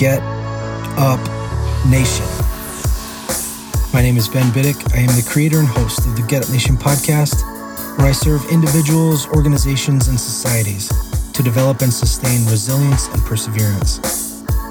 Get Up Nation. My name is Ben Biddick. I am the creator and host of the Get Up Nation podcast, where I serve individuals, organizations, and societies to develop and sustain resilience and perseverance.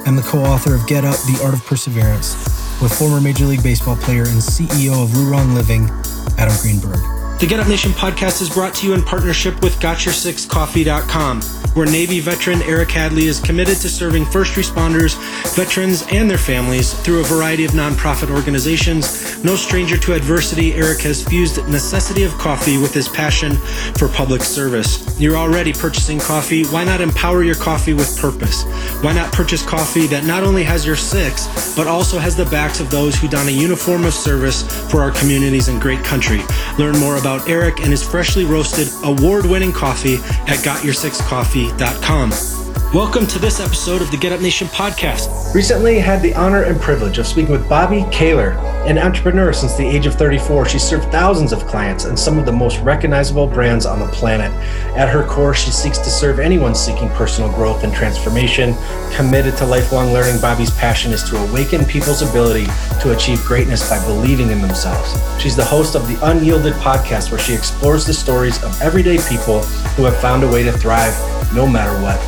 I'm the co author of Get Up The Art of Perseverance with former Major League Baseball player and CEO of Luron Living, Adam Greenberg. The Get Up Nation podcast is brought to you in partnership with GotYourSixCoffee.com, where Navy veteran Eric Hadley is committed to serving first responders, veterans, and their families through a variety of nonprofit organizations. No stranger to adversity, Eric has fused necessity of coffee with his passion for public service. You're already purchasing coffee. Why not empower your coffee with purpose? Why not purchase coffee that not only has your six, but also has the backs of those who don a uniform of service for our communities and great country? Learn more about Eric and his freshly roasted, award winning coffee at GotYourSixCoffee.com. Welcome to this episode of the Get Up Nation podcast. Recently had the honor and privilege of speaking with Bobbi Kahler, an entrepreneur since the age of 34. She served thousands of clients and some of the most recognizable brands on the planet. At her core, she seeks to serve anyone seeking personal growth and transformation. Committed to lifelong learning, Bobbi's passion is to awaken people's ability to achieve greatness by believing in themselves. She's the host of the Unyielded podcast, where she explores the stories of everyday people who have found a way to thrive no matter what.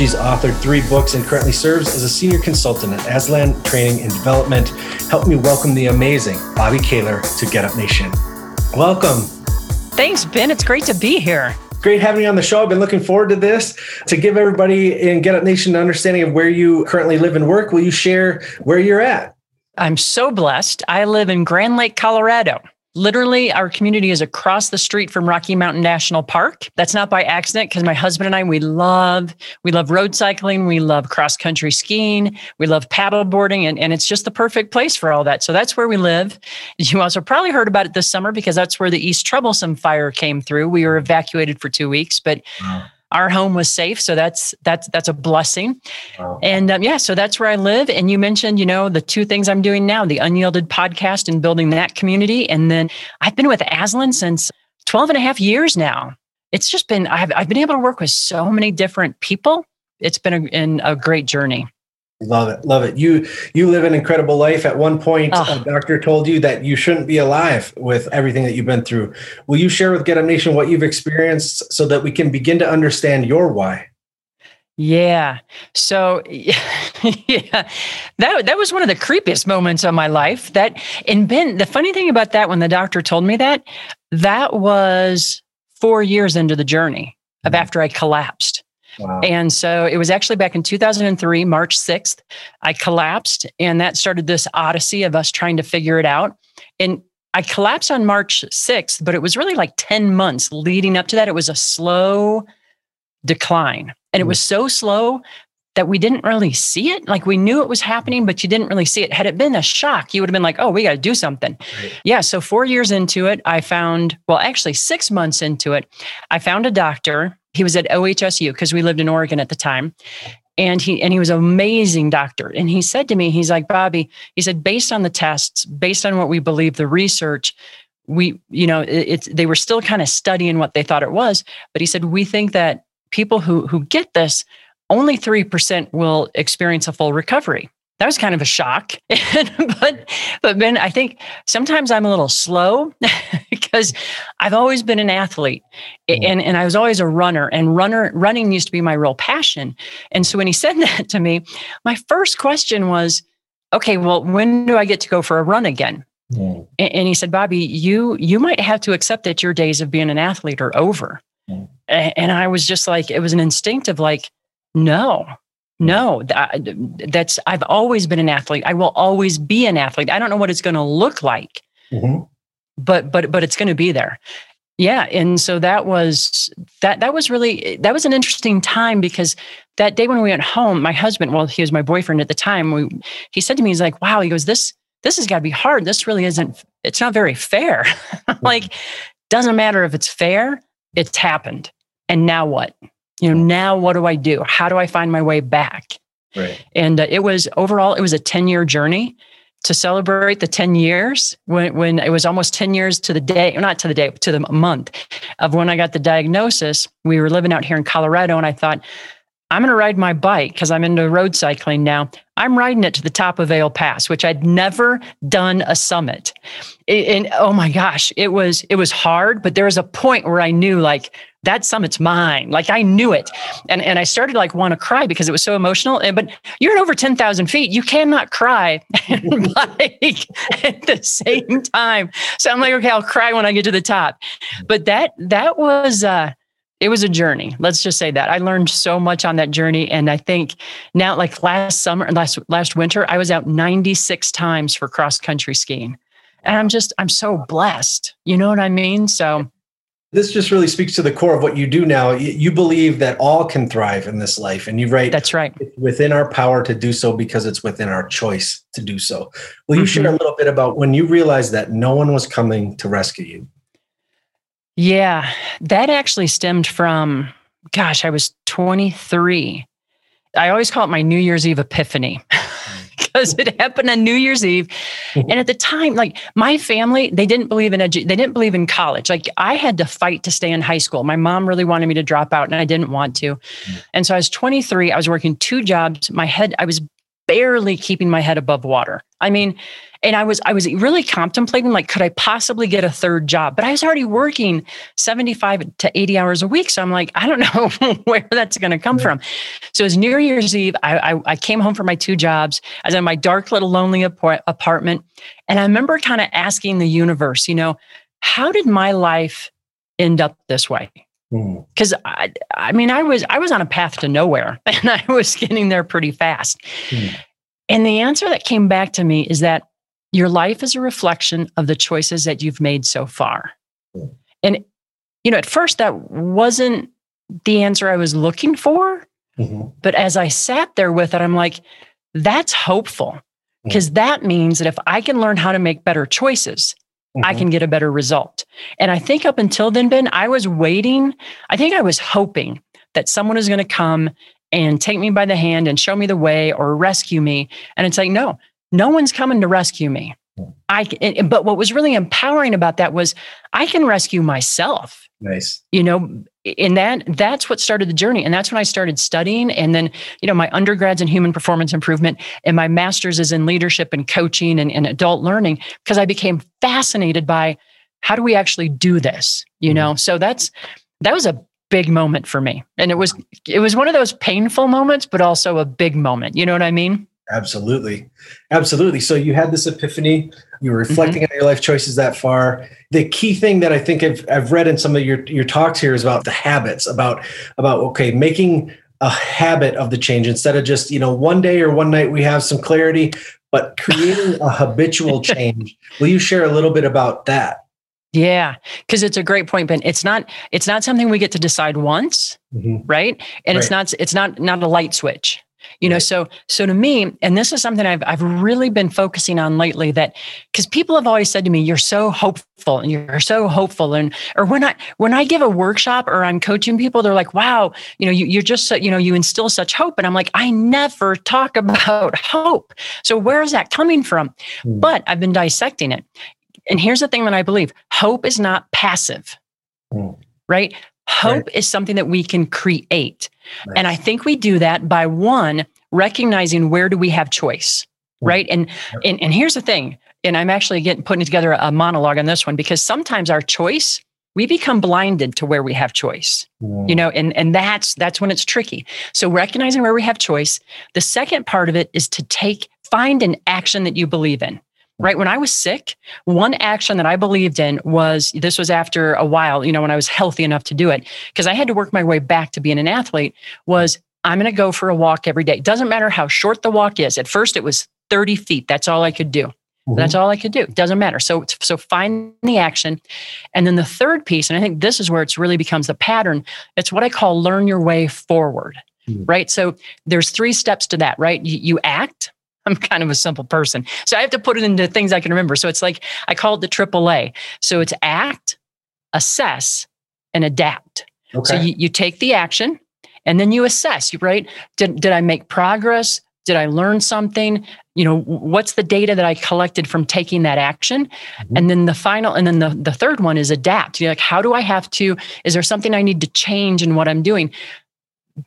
She's authored three books and currently serves as a senior consultant at Aslan Training and Development. Help me welcome the amazing Bobbi Kahler to Get Up Nation. Welcome. Thanks, Ben. It's great to be here. Great having you on the show. I've been looking forward to this. To give everybody in Get Up Nation an understanding of where you currently live and work, will you share where you're at? I'm so blessed. I live in Grand Lake, Colorado. Literally, our community is across the street from Rocky Mountain National Park. That's not by accident because my husband and I, we love, we love road cycling. We love cross country skiing. We love paddle boarding and, and it's just the perfect place for all that. So that's where we live. You also probably heard about it this summer because that's where the East Troublesome fire came through. We were evacuated for two weeks, but wow our home was safe. So that's that's that's a blessing. Wow. and um, yeah so that's where i live. And you mentioned you know the two things i'm doing now the unyielded podcast and building that community. And then i've been with aslan since 12 and a half years now. It's just been i've, I've been able to work with so many different people. It's been a, a great journey Love it, love it. You you live an incredible life. At one point, oh. a doctor told you that you shouldn't be alive with everything that you've been through. Will you share with Get Up Nation what you've experienced so that we can begin to understand your why? Yeah. So yeah, that that was one of the creepiest moments of my life. That and Ben, the funny thing about that when the doctor told me that, that was four years into the journey of mm-hmm. after I collapsed. Wow. And so it was actually back in 2003, March 6th, I collapsed. And that started this odyssey of us trying to figure it out. And I collapsed on March 6th, but it was really like 10 months leading up to that. It was a slow decline. And it hmm. was so slow that we didn't really see it. Like we knew it was happening, but you didn't really see it. Had it been a shock, you would have been like, oh, we got to do something. Right. Yeah. So four years into it, I found, well, actually six months into it, I found a doctor he was at OHSU because we lived in Oregon at the time. And he and he was an amazing doctor. And he said to me, he's like, Bobbi, he said, based on the tests, based on what we believe, the research, we, you know, it, it's they were still kind of studying what they thought it was. But he said, we think that people who who get this, only 3% will experience a full recovery that was kind of a shock. but but Ben, I think sometimes I'm a little slow because I've always been an athlete mm-hmm. and, and I was always a runner and runner running used to be my real passion. And so when he said that to me, my first question was, okay, well, when do I get to go for a run again? Mm. And, and he said, Bobbi, you you might have to accept that your days of being an athlete are over. Mm. And I was just like, it was an instinctive like, no, no, that's I've always been an athlete. I will always be an athlete. I don't know what it's going to look like, mm-hmm. but but but it's going to be there. Yeah, and so that was that that was really that was an interesting time because that day when we went home, my husband, well, he was my boyfriend at the time. We, he said to me, he's like, "Wow," he goes, "This this has got to be hard. This really isn't. It's not very fair. like, doesn't matter if it's fair. It's happened, and now what? You know now what do i do how do i find my way back right and uh, it was overall it was a 10 year journey to celebrate the 10 years when, when it was almost 10 years to the day not to the day to the month of when i got the diagnosis we were living out here in colorado and i thought I'm going to ride my bike because I'm into road cycling now. I'm riding it to the top of Vail Pass, which I'd never done a summit. And oh my gosh, it was it was hard, but there was a point where I knew like that summit's mine. Like I knew it. And and I started like want to cry because it was so emotional. And but you're at over 10,000 feet. You cannot cry bike at the same time. So I'm like, okay, I'll cry when I get to the top. But that that was uh it was a journey. Let's just say that I learned so much on that journey. And I think now, like last summer, and last last winter, I was out 96 times for cross country skiing. And I'm just, I'm so blessed. You know what I mean? So this just really speaks to the core of what you do now. You believe that all can thrive in this life, and you write that's right within our power to do so because it's within our choice to do so. Will you mm-hmm. share a little bit about when you realized that no one was coming to rescue you? Yeah, that actually stemmed from, gosh, I was 23. I always call it my New Year's Eve epiphany because it happened on New Year's Eve. And at the time, like my family, they didn't believe in edu- they didn't believe in college. Like I had to fight to stay in high school. My mom really wanted me to drop out and I didn't want to. And so I was 23, I was working two jobs. My head I was barely keeping my head above water. I mean, and i was i was really contemplating like could i possibly get a third job? But i was already working 75 to 80 hours a week so i'm like i don't know where that's going to come yeah. from. So as new year's eve. I, I, I came home from my two jobs. I was in my dark little lonely ap- apartment. And i remember kind of asking the universe you know how did my life end up this way because mm. I, I mean i was i was on a path to nowhere and i was getting there pretty fast mm. and the answer that came back to me is that your life is a reflection of the choices that you've made so far. And, you know, at first that wasn't the answer I was looking for. Mm-hmm. But as I sat there with it, I'm like, that's hopeful because mm-hmm. that means that if I can learn how to make better choices, mm-hmm. I can get a better result. And I think up until then, Ben, I was waiting. I think I was hoping that someone was going to come and take me by the hand and show me the way or rescue me. And it's like, no, no one's coming to rescue me. I but what was really empowering about that was I can rescue myself. Nice. You know, and that that's what started the journey. And that's when I started studying. And then, you know, my undergrads in human performance improvement and my master's is in leadership and coaching and, and adult learning, because I became fascinated by how do we actually do this? You mm-hmm. know, so that's that was a big moment for me. And it was it was one of those painful moments, but also a big moment. You know what I mean? Absolutely. Absolutely. So you had this epiphany, you were reflecting mm-hmm. on your life choices that far. The key thing that I think I've, I've read in some of your, your talks here is about the habits, about, about, okay, making a habit of the change instead of just, you know, one day or one night we have some clarity, but creating a habitual change. Will you share a little bit about that? Yeah, because it's a great point, Ben. It's not it's not something we get to decide once, mm-hmm. right? And right. it's not it's not not a light switch you know so so to me and this is something i've, I've really been focusing on lately that because people have always said to me you're so hopeful and you're so hopeful and or when i when i give a workshop or i'm coaching people they're like wow you know you, you're just so, you know you instill such hope and i'm like i never talk about hope. So where is that coming from? Mm. but i've been dissecting it. And here's the thing that i believe hope is not passive. Mm. right Hope right. is something that we can create. Nice. And I think we do that by one, recognizing where do we have choice, mm. right? And, yep. and and here's the thing, and I'm actually getting putting together a monologue on this one because sometimes our choice we become blinded to where we have choice mm. you know and and that's that's when it's tricky so recognizing where we have choice the second part of it is to take find an action that you believe in right? When I was sick, one action that I believed in was this was after a while, you know, when I was healthy enough to do it, because I had to work my way back to being an athlete, was I'm going to go for a walk every day. Doesn't matter how short the walk is. At first, it was 30 feet. That's all I could do. Mm-hmm. That's all I could do. Doesn't matter. So, so find the action. And then the third piece, and I think this is where it's really becomes the pattern. It's what I call learn your way forward. Mm-hmm. Right. So there's three steps to that, right? You, you act, I'm kind of a simple person. So I have to put it into things I can remember. So it's like I call it the AAA. So it's act, assess, and adapt. Okay. So you, you take the action and then you assess, right? Did, did I make progress? Did I learn something? You know, what's the data that I collected from taking that action? Mm-hmm. And then the final, and then the, the third one is adapt. You're like, how do I have to, is there something I need to change in what I'm doing?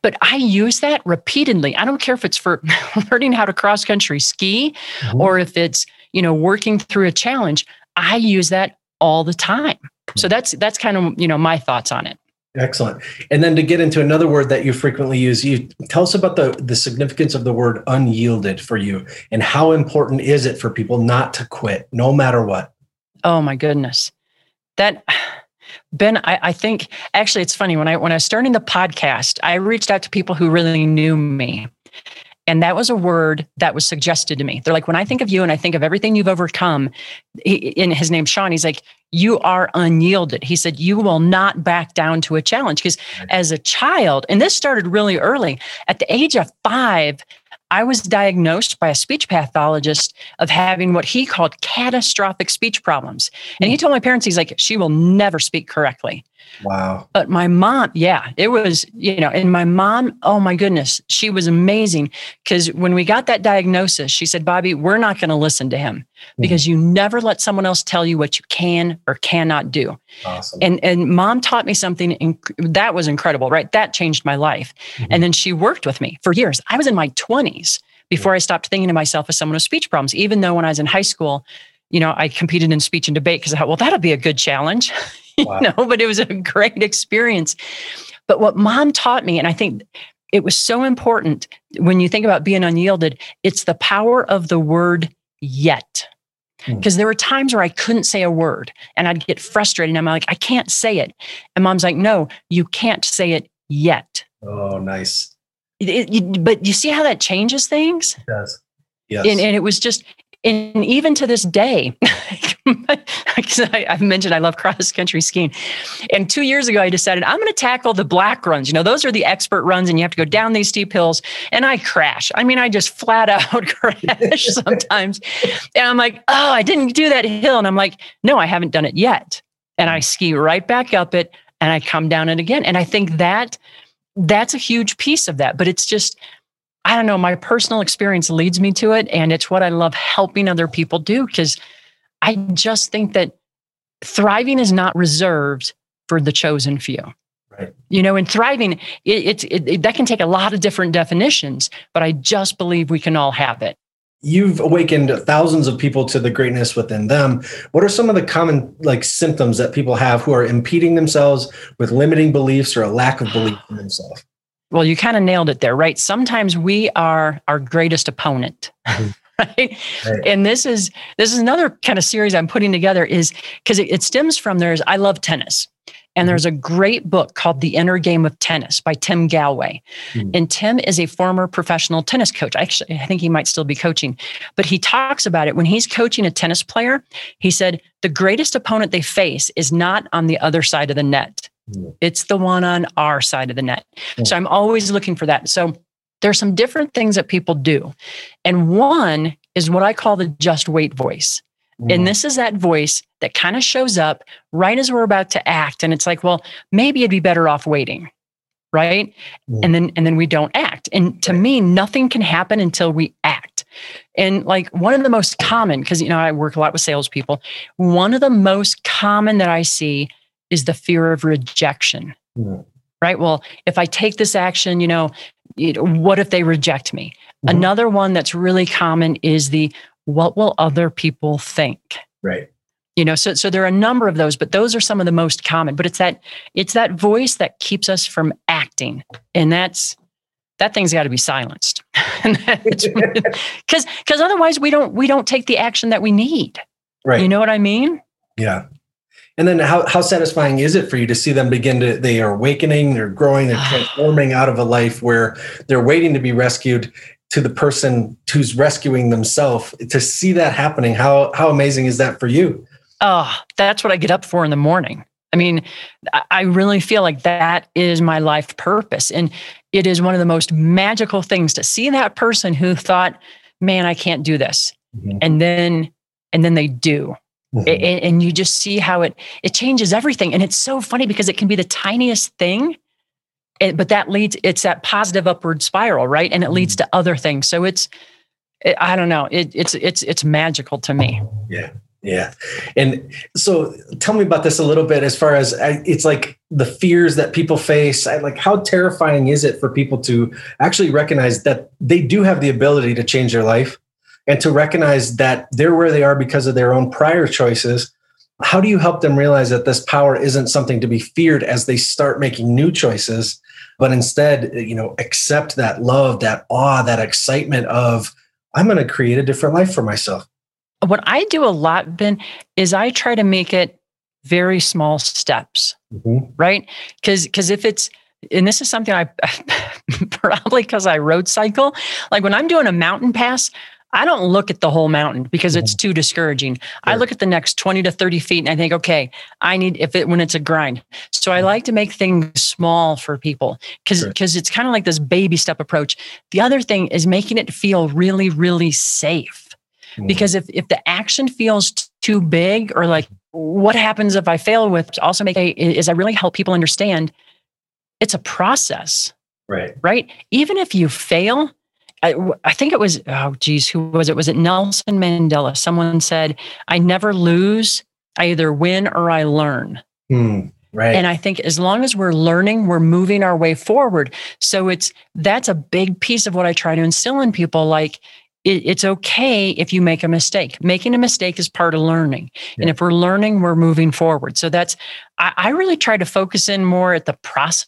But I use that repeatedly. I don't care if it's for learning how to cross country ski Mhm. or if it's, you know, working through a challenge. I use that all the time. So that's that's kind of, you know, my thoughts on it. Excellent. And then to get into another word that you frequently use, you tell us about the, the significance of the word unyielded for you and how important is it for people not to quit no matter what? Oh my goodness. That Ben, I, I think actually it's funny when I when I was starting the podcast, I reached out to people who really knew me. And that was a word that was suggested to me. They're like, when I think of you and I think of everything you've overcome, he, in his name, Sean, he's like, you are unyielded. He said, you will not back down to a challenge. Because as a child, and this started really early, at the age of five, I was diagnosed by a speech pathologist of having what he called catastrophic speech problems. And he hmm. told my parents, he's like, she will never speak correctly. Wow. But my mom, yeah, it was, you know, and my mom, oh my goodness, she was amazing. Because when we got that diagnosis, she said, Bobbi, we're not going to listen to him because you never let someone else tell you what you can or cannot do. Awesome. And and mom taught me something inc- that was incredible, right? That changed my life. Mhm. And then she worked with me for years. I was in my 20s before I stopped thinking of myself as someone with speech problems, even though when I was in high school, you know, I competed in speech and debate because I thought, well, that'll be a good challenge. Wow. you know, but it was a great experience. But what mom taught me, and I think it was so important when you think about being unyielded, it's the power of the word yet. Hmm. Because there were times where I couldn't say a word and I'd get frustrated and I'm like, I can't say it. And mom's like, no, you can't say it yet. oh, nice. It- it- but you see how that changes things? It does. Yes. and, and it was just and even to this day i've mentioned i love cross country skiing. And two years ago i decided i'm going to tackle the black runs. You know those are the expert runs and you have to go down these steep hills and i crash. I mean i just flat out crash sometimes. And i'm like oh i didn't do that hill. And i'm like no i haven't done it yet. And i ski right back up it and i come down it again. And i think that that's a huge piece of that but it's just I don't know, my personal experience leads me to it. And it's what I love helping other people do because I just think that thriving is not reserved for the chosen few. Right. You know, and thriving, it, it, it, that can take a lot of different definitions, but I just believe we can all have it. You've awakened thousands of people to the greatness within them. What are some of the common like symptoms that people have who are impeding themselves with limiting beliefs or a lack of belief in themselves? Well, you kind of nailed it there, right? Sometimes we are our greatest opponent. Mhm. Right? Right. And this is this is another kind of series I'm putting together is because it, it stems from there's I love tennis. And Mhm. there's a great book called The Inner Game of Tennis by Tim Gallwey. Mhm. And Tim is a former professional tennis coach. Actually, I think he might still be coaching, but he talks about it when he's coaching a tennis player. He said, the greatest opponent they face is not on the other side of the net. Mm. it's the one on our side of the net. Mm. So I'm always looking for that. So there's some different things that people do. And one is what I call the just wait voice. And mm. this is that voice that kind of shows up right as we're about to act. And it's like, well, maybe it'd be better off waiting. Right. Mhm. And then and then we don't act. And to Right. me, nothing can happen until we act. And like one of the most common, because you know, I work a lot with salespeople, one of the most common that I see is the fear of rejection Mhm. right? Well, if I take this action, you know, what if they reject me? Mhm. Another one that's really common is the what will other people think? right. You know, so so there are a number of those, but those are some of the most common. But it's that it's that voice that keeps us from acting, and that's that thing's got to be silenced, because because otherwise we don't we don't take the action that we need. Right. You know what I mean? Yeah. And then how, how satisfying is it for you to see them begin to, they are awakening, they're growing, they're transforming out of a life where they're waiting to be rescued to the person who's rescuing themselves to see that happening. How, how amazing is that for you? Oh, that's what I get up for in the morning. I mean, I- really feel like that is my life purpose. And it is one of the most magical things to see that person who thought, man, I can't do this. Mhm. And then, and then they do. Mhm. A- and you just see how it it changes everything and it's so funny because it can be the tiniest thing and- but that leads it's that positive upward spiral right and it leads mm-hmm. to other things so it's it, i don't know it, it's it's it's magical to me Yeah. Yeah. And so tell me about this a little bit as far as it's like the fears that people face. Like, how terrifying is it for people to actually recognize that they do have the ability to change their life and to recognize that they're where they are because of their own prior choices? How do you help them realize that this power isn't something to be feared as they start making new choices, but instead, you know, accept that love, that awe, that excitement of, I'm going to create a different life for myself? what I do a lot, Ben, is I try to make it very small steps, mm-hmm. right? Because because if it's and this is something I probably because I road cycle. Like when I'm doing a mountain pass, I don't look at the whole mountain because it's mm-hmm. too discouraging. Sure. I look at the next 20 to 30 feet and I think, okay, I need if it when it's a grind. So I mm-hmm. like to make things small for people because because sure. it's kind of like this baby step approach. The other thing is making it feel really, really safe. Mm-hmm. Because if if the action feels t- too big or like what happens if I fail with also make a, is I really help people understand it's a process. Right. Right. Even if you fail, I, I, think it was, oh, geez, who was it? Was it Nelson Mandela? Someone said, I never lose. I either win or I learn. Hmm. right. And I think as long as we're learning, we're moving our way forward. So it's, that's a big piece of what I try to instill in people. Like, it, it's okay if you make a mistake. Making a mistake is part of learning. Yeah. And if we're learning, we're moving forward. So that's, I, I really try to focus in more at the process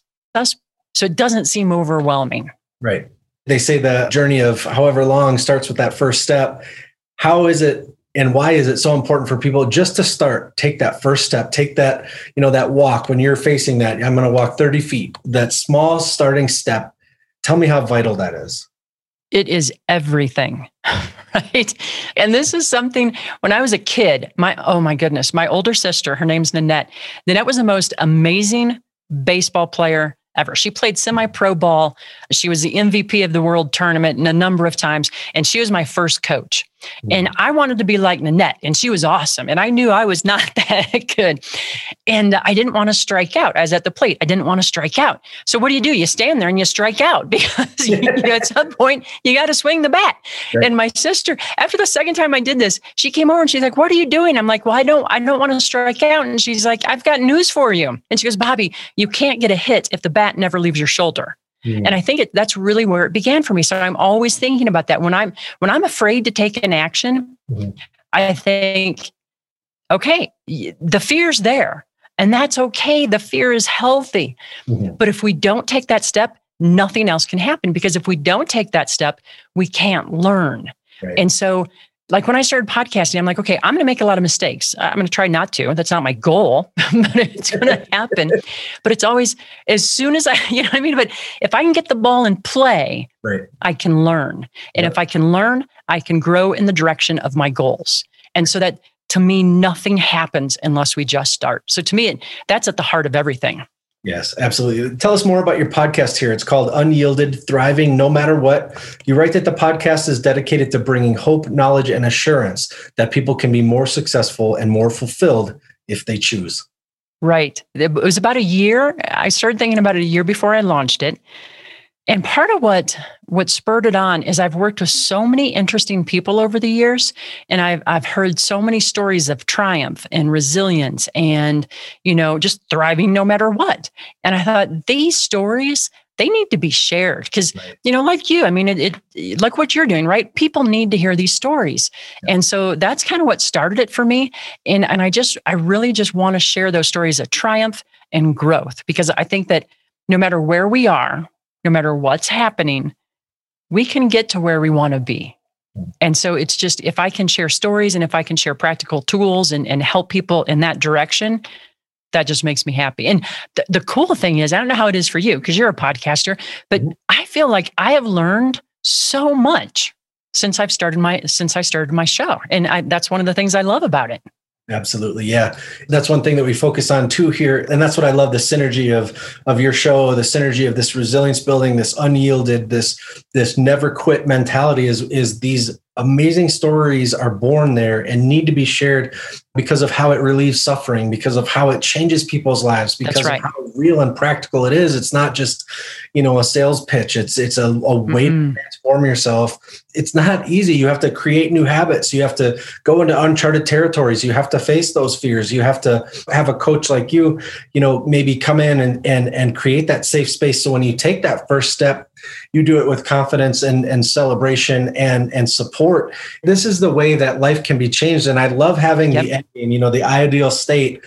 so it doesn't seem overwhelming. Right. They say the journey of however long starts with that first step. How is it and why is it so important for people just to start take that first step take that you know that walk when you're facing that i'm going to walk 30 feet that small starting step. Tell me how vital that is. It is everything right? And this is something when i was a kid my oh my goodness my older sister her name's nanette. Nanette was the most amazing baseball player ever. She played semi pro ball. She was the MVP of the world tournament in a number of times. And she was my first coach. Mm-hmm. And I wanted to be like Nanette, and she was awesome. And I knew I was not that good. And I didn't want to strike out. I was at the plate. I didn't want to strike out. So what do you do? You stand there and you strike out because you, at some point you got to swing the bat. Right. And my sister, after the second time I did this, she came over and she's like, "What are you doing?" I'm like, "Well, I don't, I don't want to strike out." And she's like, "I've got news for you." And she goes, "Bobbi, you can't get a hit if the bat never leaves your shoulder." Mm. And I think it, that's really where it began for me. So I'm always thinking about that when I'm when I'm afraid to take an action. Mm. I think, okay, the fear's there, and that's okay. The fear is healthy, mm-hmm. but if we don't take that step, nothing else can happen. Because if we don't take that step, we can't learn. Right. And so like when I started podcasting, I'm like, okay, I'm going to make a lot of mistakes. I'm going to try not to. That's not my goal, but it's going to happen. but it's always as soon as I, you know what I mean? But if I can get the ball in play, right. I can learn. And if I can learn, I can grow in the direction of my goals. And so that to me, nothing happens unless we just start. So to me, it, that's at the heart of everything. Yes, absolutely. Tell us more about your podcast here. It's called Unyielded Thriving No Matter What. You write that the podcast is dedicated to bringing hope, knowledge, and assurance that people can be more successful and more fulfilled if they choose. Right. It was about a year. I started thinking about it a year before I launched it. And part of what what spurred it on is I've worked with so many interesting people over the years and I've I've heard so many stories of triumph and resilience and you know just thriving no matter what. And I thought these stories they need to be shared because right. you know like you i mean it, it, like what you're doing right people need to hear these stories yeah. and so that's kind of what started it for me and and i just i really just want to share those stories of triumph and growth because i think that no matter where we are no matter what's happening, we can get to where we want to be. And so it's just if I can share stories and if I can share practical tools and, and help people in that direction, that just makes me happy. And th- the cool thing is, I don't know how it is for you because you're a podcaster, but mm-hmm. I feel like I have learned so much since I've started my since I started my show, and I, that's one of the things I love about it. Absolutely. Yeah. That's one thing that we focus on too here. And that's what I love the synergy of of your show, the synergy of this resilience building, this unyielded, this this never quit mentality is is these amazing stories are born there and need to be shared because of how it relieves suffering, because of how it changes people's lives, because right. of how real and practical it is. It's not just, you know, a sales pitch. It's it's a, a way mm-hmm. to transform yourself. It's not easy. You have to create new habits. You have to go into uncharted territories. You have to face those fears. You have to have a coach like you, you know, maybe come in and and and create that safe space. So when you take that first step, you do it with confidence and, and celebration and and support this is the way that life can be changed and i love having yep. the you know the ideal state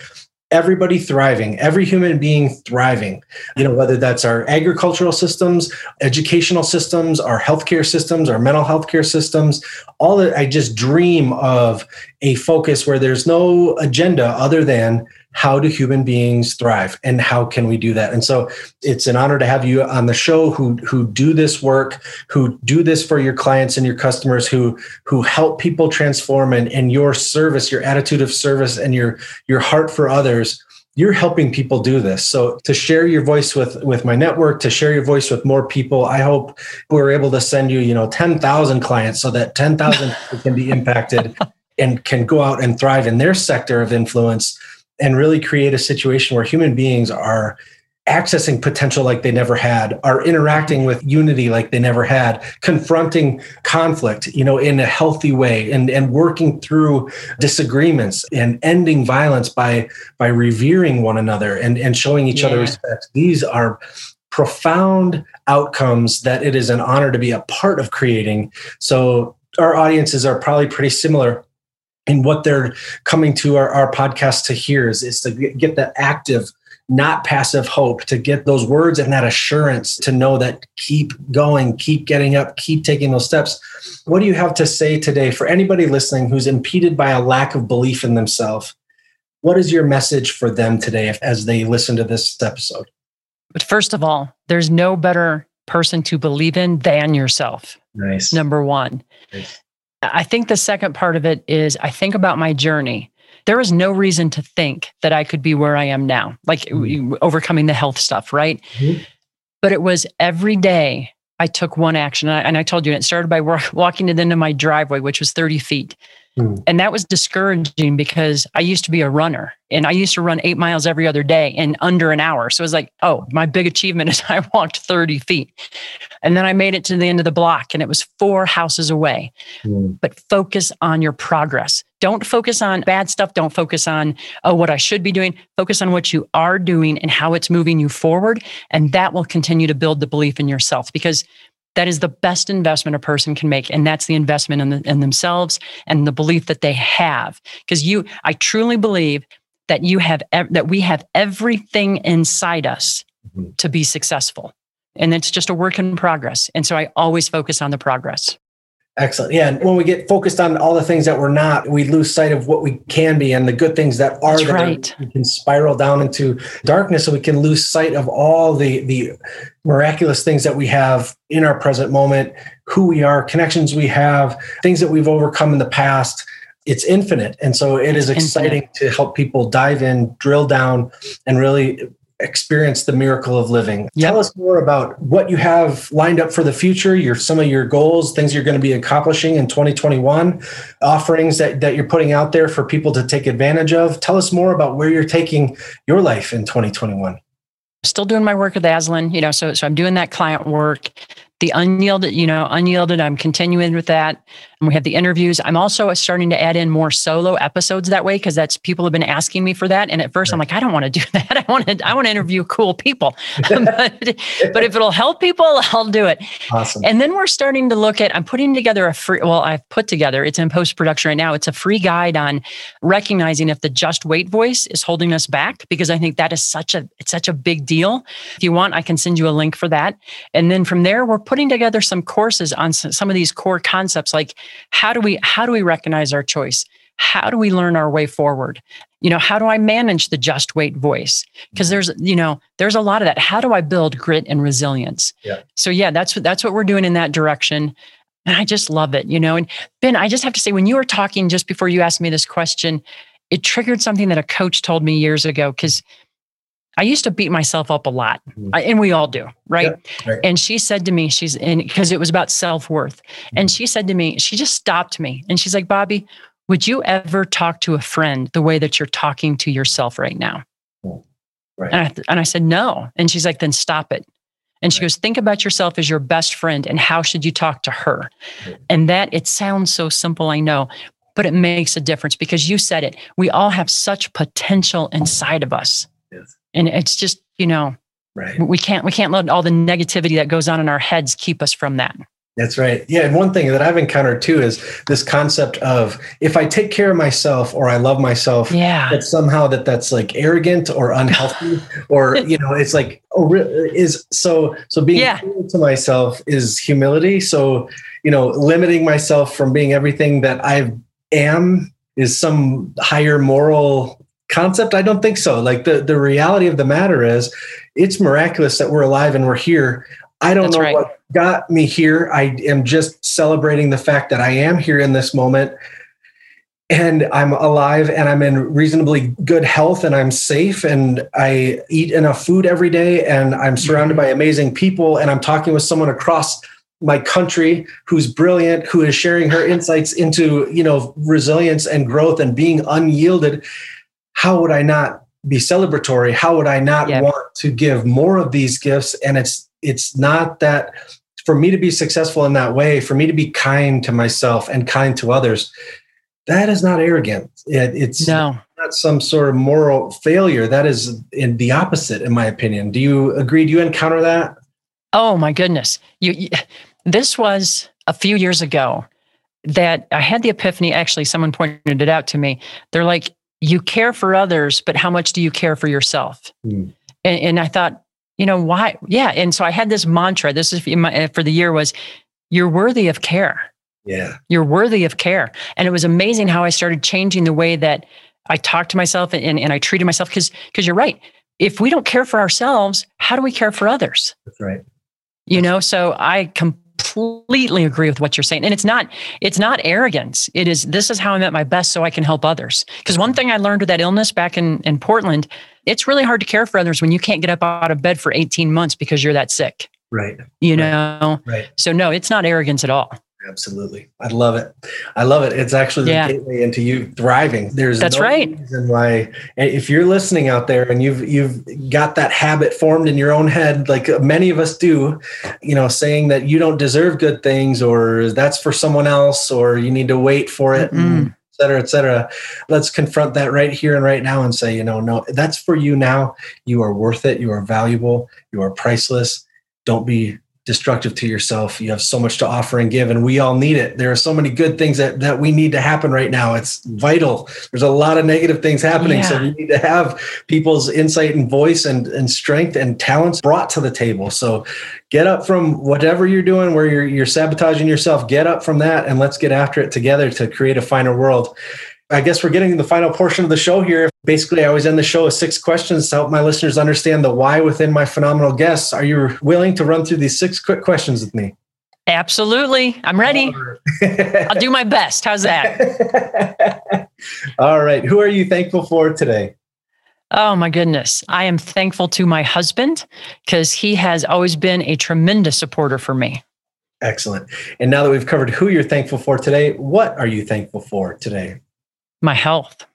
everybody thriving every human being thriving you know whether that's our agricultural systems educational systems our healthcare systems our mental health care systems all that i just dream of a focus where there's no agenda other than how do human beings thrive and how can we do that? And so it's an honor to have you on the show who who do this work who do this for your clients and your customers who who help people transform and, and your service your attitude of service and your your heart for others you're helping people do this. So to share your voice with with my network to share your voice with more people i hope we're able to send you you know 10,000 clients so that 10,000 can be impacted and can go out and thrive in their sector of influence and really create a situation where human beings are accessing potential like they never had are interacting with unity like they never had confronting conflict you know in a healthy way and and working through disagreements and ending violence by by revering one another and and showing each yeah. other respect these are profound outcomes that it is an honor to be a part of creating so our audiences are probably pretty similar and what they're coming to our, our podcast to hear is, is to get that active not passive hope to get those words and that assurance to know that keep going keep getting up keep taking those steps. What do you have to say today for anybody listening who's impeded by a lack of belief in themselves? What is your message for them today as they listen to this episode? But first of all there's no better person to believe in than yourself. Nice. Number one. Nice. I think the second part of it is I think about my journey. There is no reason to think that I could be where I am now, like mm-hmm. overcoming the health stuff, right? Mm-hmm. But it was every day I took one action. And I, and I told you, it started by walking it into my driveway, which was 30 feet. Mm. And that was discouraging because I used to be a runner and I used to run eight miles every other day in under an hour. So it was like, oh, my big achievement is I walked 30 feet. And then I made it to the end of the block and it was four houses away. Mm. But focus on your progress. Don't focus on bad stuff. Don't focus on, oh, what I should be doing. Focus on what you are doing and how it's moving you forward. And that will continue to build the belief in yourself because that is the best investment a person can make and that's the investment in, the, in themselves and the belief that they have. Because you i truly believe that you have that we have everything inside us mm-hmm. to be successful. And it's just a work in progress. And so i always focus on the progress Excellent. Yeah. And when we get focused on all the things that we're not, we lose sight of what we can be and the good things that are. That's right. we can spiral down into darkness So we can lose sight of all the, the miraculous things that we have in our present moment, who we are, connections we have, things that we've overcome in the past. It's infinite. And so it is exciting infinite. to help people dive in, drill down, and really experience the miracle of living. Yep. Tell us more about what you have lined up for the future, your some of your goals, things you're going to be accomplishing in 2021, offerings that, that you're putting out there for people to take advantage of. Tell us more about where you're taking your life in 2021. Still doing my work with Aslan, you know, so so I'm doing that client work the unyielded, you know, unyielded, I'm continuing with that. And we have the interviews. I'm also starting to add in more solo episodes that way because that's people have been asking me for that. And at first, right. I'm like, I don't want to do that. I want to, I want to interview cool people. but, but if it'll help people, I'll do it. Awesome. And then we're starting to look at. I'm putting together a free. Well, I've put together. It's in post production right now. It's a free guide on recognizing if the just wait voice is holding us back because I think that is such a it's such a big deal. If you want, I can send you a link for that. And then from there, we're putting together some courses on some of these core concepts like how do we how do we recognize our choice? How do we learn our way forward? You know how do i manage the just wait voice? Because mm-hmm. there's you know there's a lot of that. How do i build grit and resilience? Yeah. so yeah that's what that's what we're doing in that direction. And i just love it you know? And ben i just have to say when you were talking just before you asked me this question it triggered something that a coach told me years ago because I used to beat myself up a lot, mm-hmm. I, and we all do, right? Yeah, right? And she said to me, she's in because it was about self worth. Mm-hmm. And she said to me, she just stopped me and she's like, Bobbi, Would you ever talk to a friend the way that you're talking to yourself right now? Right. And I, and I said, No. And she's like, Then stop it. And she Right. goes, Think about yourself as your best friend and how should you talk to her? And that it sounds so simple, I know, but it makes a difference because you said it. We all have such potential inside of us. And it's just, you know, Right. we can't we can't let all the negativity that goes on in our heads keep us from that. That's right. Yeah. And one thing that I've encountered too is this concept of if I take care of myself or I love myself, Yeah. that somehow that that's like arrogant or unhealthy or you know it's like oh is so so being Yeah. to myself is humility so you know limiting myself from being everything that i am is some higher moral concept? I don't think so. Like the the reality of the matter is it's miraculous that we're alive and we're here. I don't That's know right. what got me here. I am just celebrating the fact that i am here in this moment. And I'm alive and I'm in reasonably good health and I'm safe and I eat enough food every day and I'm surrounded by amazing people and I'm talking with someone across my country who's brilliant who is sharing her insights into you know resilience and growth and being unyielded how would I not be celebratory how would I not Yeah. want to give more of these gifts and it's it's not that for me to be successful in that way for me to be kind to myself and kind to others that is not arrogant. It, it's No. not some sort of moral failure. That is in the opposite, in my opinion. Do you agree? Do you encounter that? Oh my goodness. You, you this was a few years ago that I had the epiphany. Actually, someone pointed it out to me. They're like, you care for others, but how much do you care for yourself? Hmm. And, and I thought, you know, why? Yeah. And so I had this mantra. This is my, for the year was, you're worthy of care. Yeah. You're worthy of care. And it was amazing how I started changing the way that I talked to myself and, and I treated myself. Because because you're right. If we don't care for ourselves, how do we care for others? That's right. you know so i completely agree with what you're saying and it's not it's not arrogance it is this is how i'm at my best so i can help others because one thing i learned with that illness back in in portland it's really hard to care for others when you can't get up out of bed for 18 months because you're that sick Right. you Right. know Right. so no it's not arrogance at all Absolutely. I love it. I love it. It's actually the Yeah. gateway into you thriving. There's That's no right. reason why if you're listening out there and you've you've got that habit formed in your own head, like many of us do, you know, saying that you don't deserve good things or that's for someone else or you need to wait for it. Mm-mm. et cetera, et cetera. Let's confront that right here and right now and say, you know, no, that's for you now. You are worth it. You are valuable. You are priceless. Don't be destructive to yourself. You have so much to offer and give, and we all need it. There are so many good things that, that we need to happen right now. It's vital. There's a lot of negative things happening. So we need to have people's insight and voice and, and strength and talents brought to the table. So get up from whatever you're doing where you're you're sabotaging yourself, get up from that and let's get after it together to create a finer world. I guess we're getting the final portion of the show here. Basically, I always end the show with six questions to help my listeners understand the why within my phenomenal guests. Are you willing to run through these six quick questions with me? absolutely i'm ready i'll do my best how's that All right. Who are you thankful for today? Oh my goodness. I am thankful to my husband because he has always been a tremendous supporter for me. Excellent. And now that we've covered who you're thankful for today, what are you thankful for today? My health.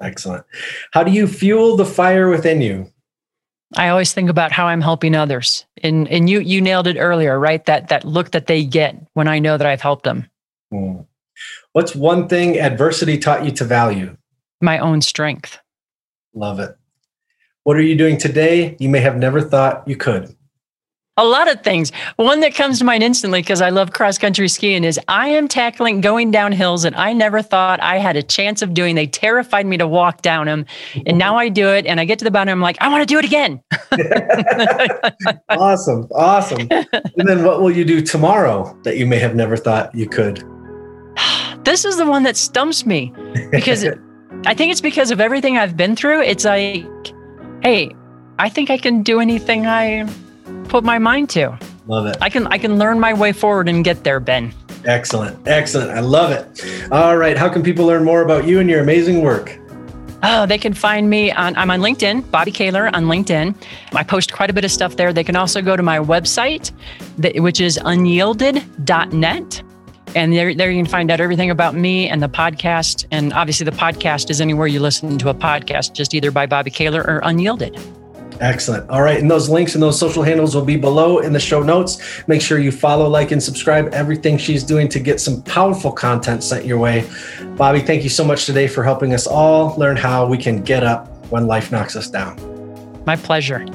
Excellent. How do you fuel the fire within you? I always think about how I'm helping others. And and you you nailed it earlier, right? That that look that they get when I know that I've helped them. Hmm. What's one thing adversity taught you to value? My own strength. Love it. What are you doing today you may have never thought you could? A lot of things. One that comes to mind instantly because I love cross country skiing is I am tackling going down hills that I never thought I had a chance of doing. They terrified me to walk down them. And now I do it and I get to the bottom. I'm like, I want to do it again. awesome. Awesome. and then what will you do tomorrow that you may have never thought you could? this is the one that stumps me because I think it's because of everything I've been through. It's like, hey, I think I can do anything I put my mind to. Love it. I can I can learn my way forward and get there, Ben. Excellent. Excellent. I love it. All right. How can people learn more about you and your amazing work? Oh, they can find me on I'm on LinkedIn, Bobbi Kahler on LinkedIn. I post quite a bit of stuff there. They can also go to my website, which is unyielded.net. And there, there you can find out everything about me and the podcast. And obviously, the podcast is anywhere you listen to a podcast, just either by Bobbi Kahler or Unyielded. Excellent. All right. And those links and those social handles will be below in the show notes. Make sure you follow, like, and subscribe everything she's doing to get some powerful content sent your way. Bobbi, thank you so much today for helping us all learn how we can get up when life knocks us down. My pleasure.